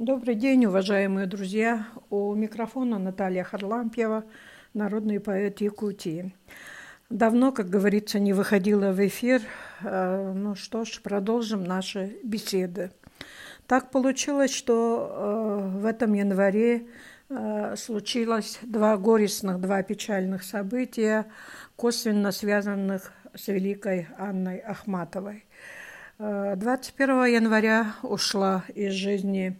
Добрый день, уважаемые друзья. У микрофона Наталья Харлампьева, народный поэт Якутии. Давно, как говорится, не выходила в эфир. Э, ну что ж, продолжим наши беседы. Так получилось, что э, в этом январе э, случилось два горестных, два печальных события, косвенно связанных с великой Анной Ахматовой. 21 января ушла из жизни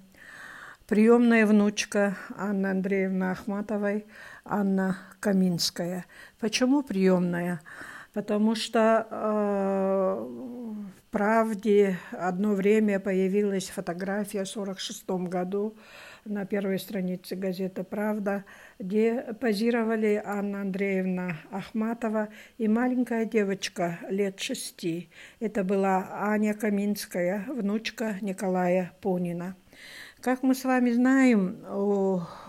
приемная внучка Анны Андреевны Ахматовой, Анна Каминская. Почему приемная? Потому что э, в «Правде» одно время появилась фотография в 1946 году на первой странице газеты «Правда», где позировали Анна Андреевна Ахматова и маленькая девочка лет шести. Это была Аня Каминская, внучка Николая Пунина. Как мы с вами знаем,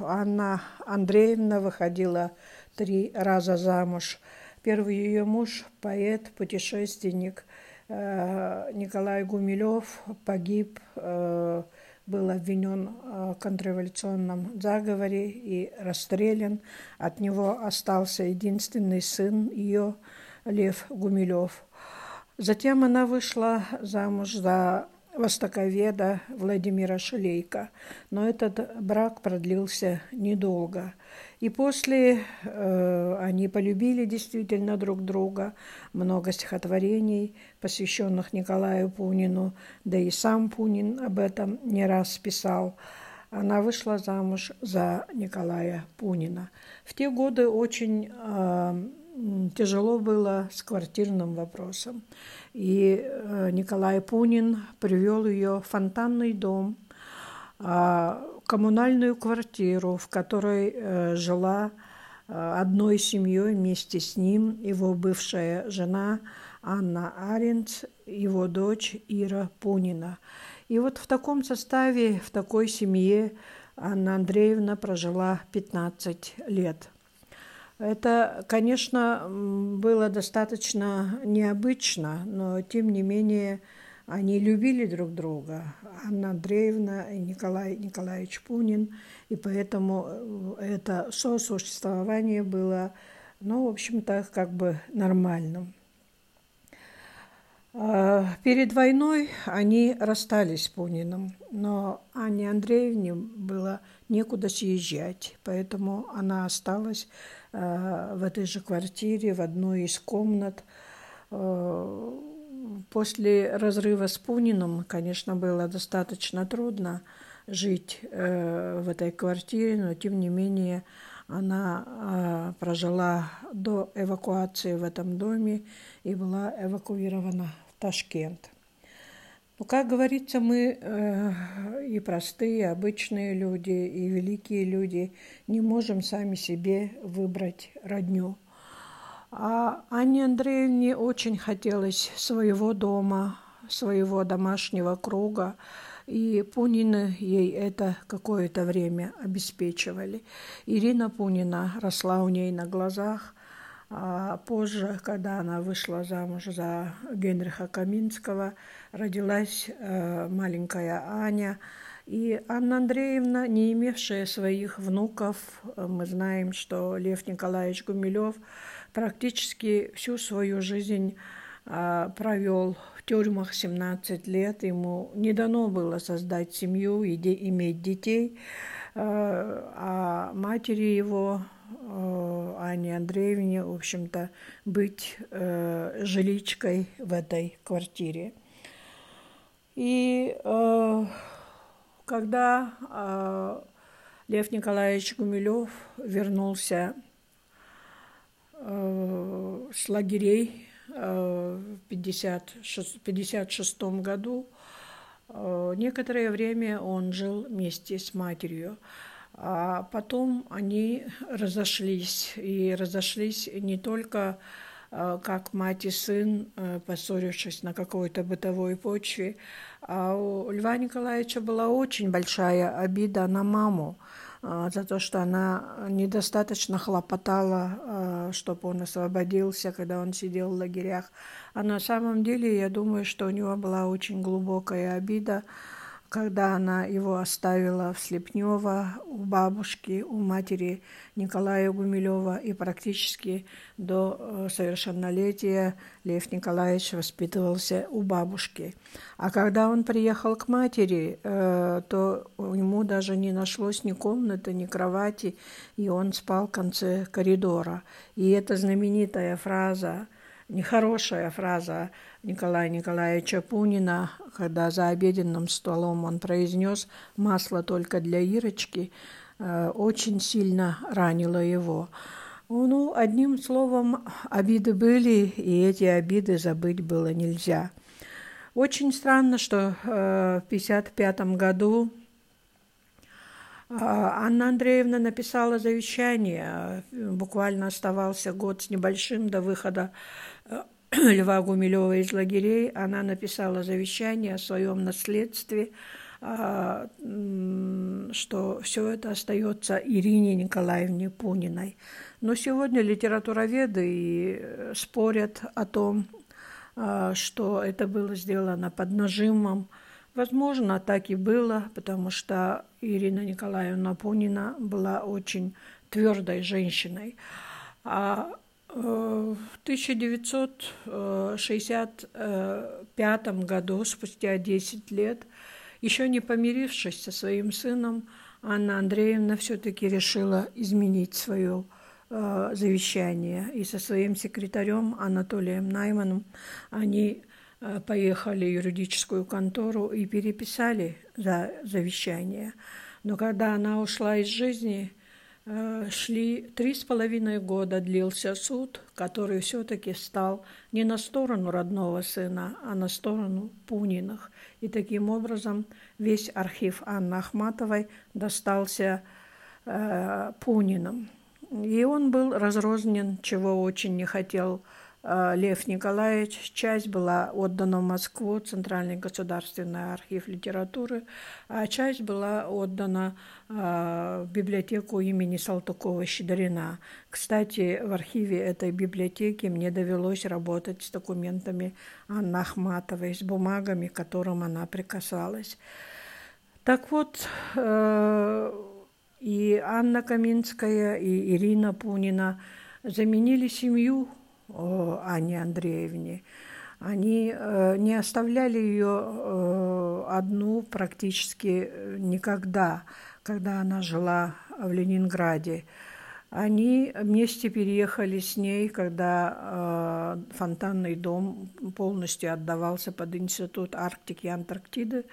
Анна Андреевна выходила три раза замуж. Первый ее муж – поэт, путешественник э, Николай Гумилев погиб, э, был обвинен в контрреволюционном заговоре и расстрелян. От него остался единственный сын ее, Лев Гумилев. Затем она вышла замуж за востоковеда Владимира Шелейка. Но этот брак продлился недолго. И после э, они полюбили действительно друг друга. Много стихотворений, посвященных Николаю Пунину, да и сам Пунин об этом не раз писал. Она вышла замуж за Николая Пунина. В те годы очень э, тяжело было с квартирным вопросом. И э, Николай Пунин привел ее в фонтанный дом, а, коммунальную квартиру, в которой э, жила э, одной семьей вместе с ним его бывшая жена Анна Аренц, его дочь Ира Пунина. И вот в таком составе, в такой семье Анна Андреевна прожила 15 лет. Это, конечно, было достаточно необычно, но тем не менее они любили друг друга, Анна Андреевна и Николай Николаевич Пунин, и поэтому э, это сосуществование было, ну, в общем-то, как бы нормальным. А, перед войной они расстались с Пуниным, но Анне Андреевне было некуда съезжать, поэтому она осталась в этой же квартире, в одной из комнат. Э, после разрыва с Пуниным, конечно, было достаточно трудно жить э, в этой квартире, но тем не менее она прожила до эвакуации в этом доме и была эвакуирована в Ташкент. Ну, как говорится, мы э, и простые, обычные люди, и великие люди не можем сами себе выбрать родню. А Анне Андреевне очень хотелось своего дома, своего домашнего круга, и Пунины ей это какое-то время обеспечивали. Ирина Пунина росла у ней на глазах – а позже, когда она вышла замуж за Генриха Каминского, родилась э, маленькая Аня. И Анна Андреевна, не имевшая своих внуков, э, мы знаем, что Лев Николаевич Гумилев практически всю свою жизнь э, провел в тюрьмах 17 лет. Ему не дано было создать семью и иметь детей. А матери его Э, Ане Андреевне, в общем-то, быть э, жиличкой в этой квартире. И э, когда э, Лев Николаевич Гумилев вернулся э, с лагерей э, в 1956 году, э, некоторое время он жил вместе с матерью. А потом они разошлись. И разошлись не только э, как мать и сын, э, поссорившись на какой-то бытовой почве, а у Льва Николаевича была очень большая обида на маму э, за то, что она недостаточно хлопотала, чтобы он освободился, когда он сидел в лагерях. А на самом деле, я думаю, что у него была очень глубокая обида когда она его оставила в Слепнево у бабушки, у матери Николая Гумилева, и практически до э, совершеннолетия Лев Николаевич воспитывался у бабушки. А когда он приехал к матери, э, то ему даже не нашлось ни комнаты, ни кровати, и он спал в конце коридора. И эта знаменитая фраза, нехорошая фраза Николая Николаевича Пунина, когда за обеденным столом он произнес «масло только для Ирочки», э, очень сильно ранило его. Ну, одним словом, обиды были, и эти обиды забыть было нельзя. Очень странно, что э, в 1955 году э, Анна Андреевна написала завещание. Буквально оставался год с небольшим до выхода Льва Гумилева из лагерей, она написала завещание о своем наследстве, а, что все это остается Ирине Николаевне Пуниной. Но сегодня литературоведы и э, спорят о том, а, что это было сделано под нажимом. Возможно, так и было, потому что Ирина Николаевна Пунина была очень твердой женщиной. А в 1965 году, спустя 10 лет, еще не помирившись со своим сыном, Анна Андреевна все-таки решила изменить свое э, завещание. И со своим секретарем Анатолием Найманом они э, поехали в юридическую контору и переписали за завещание. Но когда она ушла из жизни, Э, шли три с половиной года длился суд, который все-таки стал не на сторону родного сына, а на сторону Пуниных. И таким образом весь архив Анны Ахматовой достался э, Пуниным. И он был разрознен, чего очень не хотел Э, Лев Николаевич. Часть была отдана в Москву, Центральный государственный архив литературы, а часть была отдана э, в библиотеку имени Салтыкова-Щедрина. Кстати, в архиве этой библиотеки мне довелось работать с документами Анны Ахматовой, с бумагами, к которым она прикасалась. Так вот, э, и Анна Каминская, и Ирина Пунина заменили семью Анне Андреевне. Они э, не оставляли ее э, одну практически никогда, когда она жила в Ленинграде. Они вместе переехали с ней, когда э, фонтанный дом полностью отдавался под институт Арктики и Антарктиды.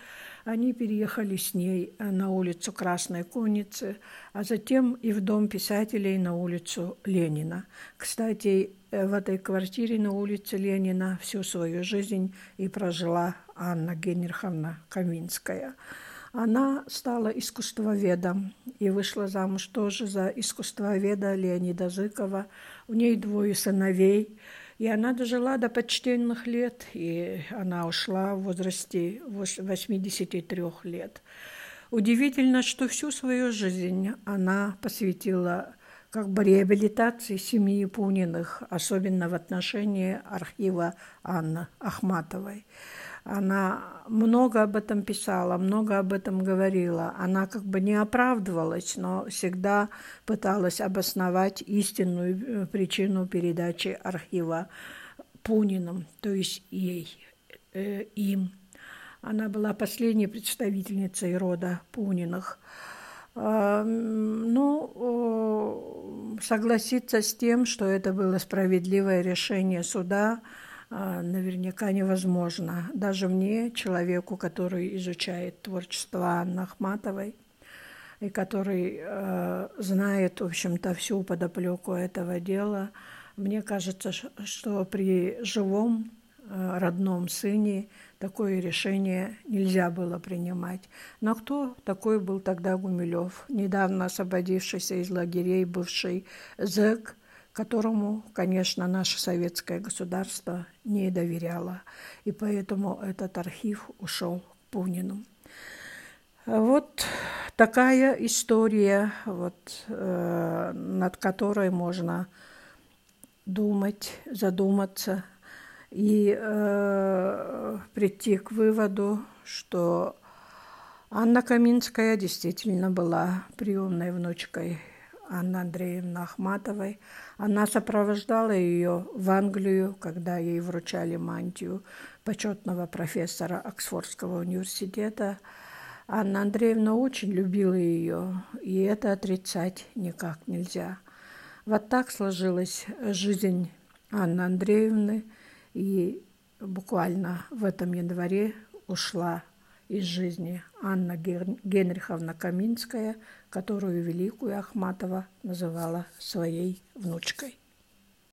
Они переехали с ней на улицу Красной Конницы, а затем и в дом писателей на улицу Ленина. Кстати, э, в этой квартире на улице Ленина всю свою жизнь и прожила Анна Генриховна Каминская. Она стала искусствоведом и вышла замуж тоже за искусствоведа Леонида Зыкова. У ней двое сыновей. И она дожила до почтенных лет, и она ушла в возрасте 83 лет. Удивительно, что всю свою жизнь она посвятила как бы реабилитации семьи Пуниных, особенно в отношении архива Анны Ахматовой. Она много об этом писала, много об этом говорила. Она как бы не оправдывалась, но всегда пыталась обосновать истинную э, причину передачи архива Пуниным, то есть ей, э, им. Она была последней представительницей рода Пуниных. Э, ну, согласиться с тем, что это было справедливое решение суда – а, наверняка невозможно. Даже мне, человеку, который изучает творчество Анны Ахматовой, и который э, знает, в общем-то, всю подоплеку этого дела, мне кажется, что при живом э, родном сыне такое решение нельзя было принимать. Но кто такой был тогда Гумилев? Недавно освободившийся из лагерей бывший зэк, которому, конечно, наше советское государство не доверяло. И поэтому этот архив ушел к Пунину. Вот такая история, вот, э, над которой можно думать, задуматься и э, прийти к выводу, что Анна Каминская действительно была приемной внучкой Анны Андреевны Ахматовой. Она сопровождала ее в Англию, когда ей вручали мантию почетного профессора Оксфордского университета. Анна Андреевна очень любила ее, и это отрицать никак нельзя. Вот так сложилась жизнь Анны Андреевны, и буквально в этом январе ушла из жизни Анна Генриховна Каминская, которую Великую Ахматова называла своей внучкой.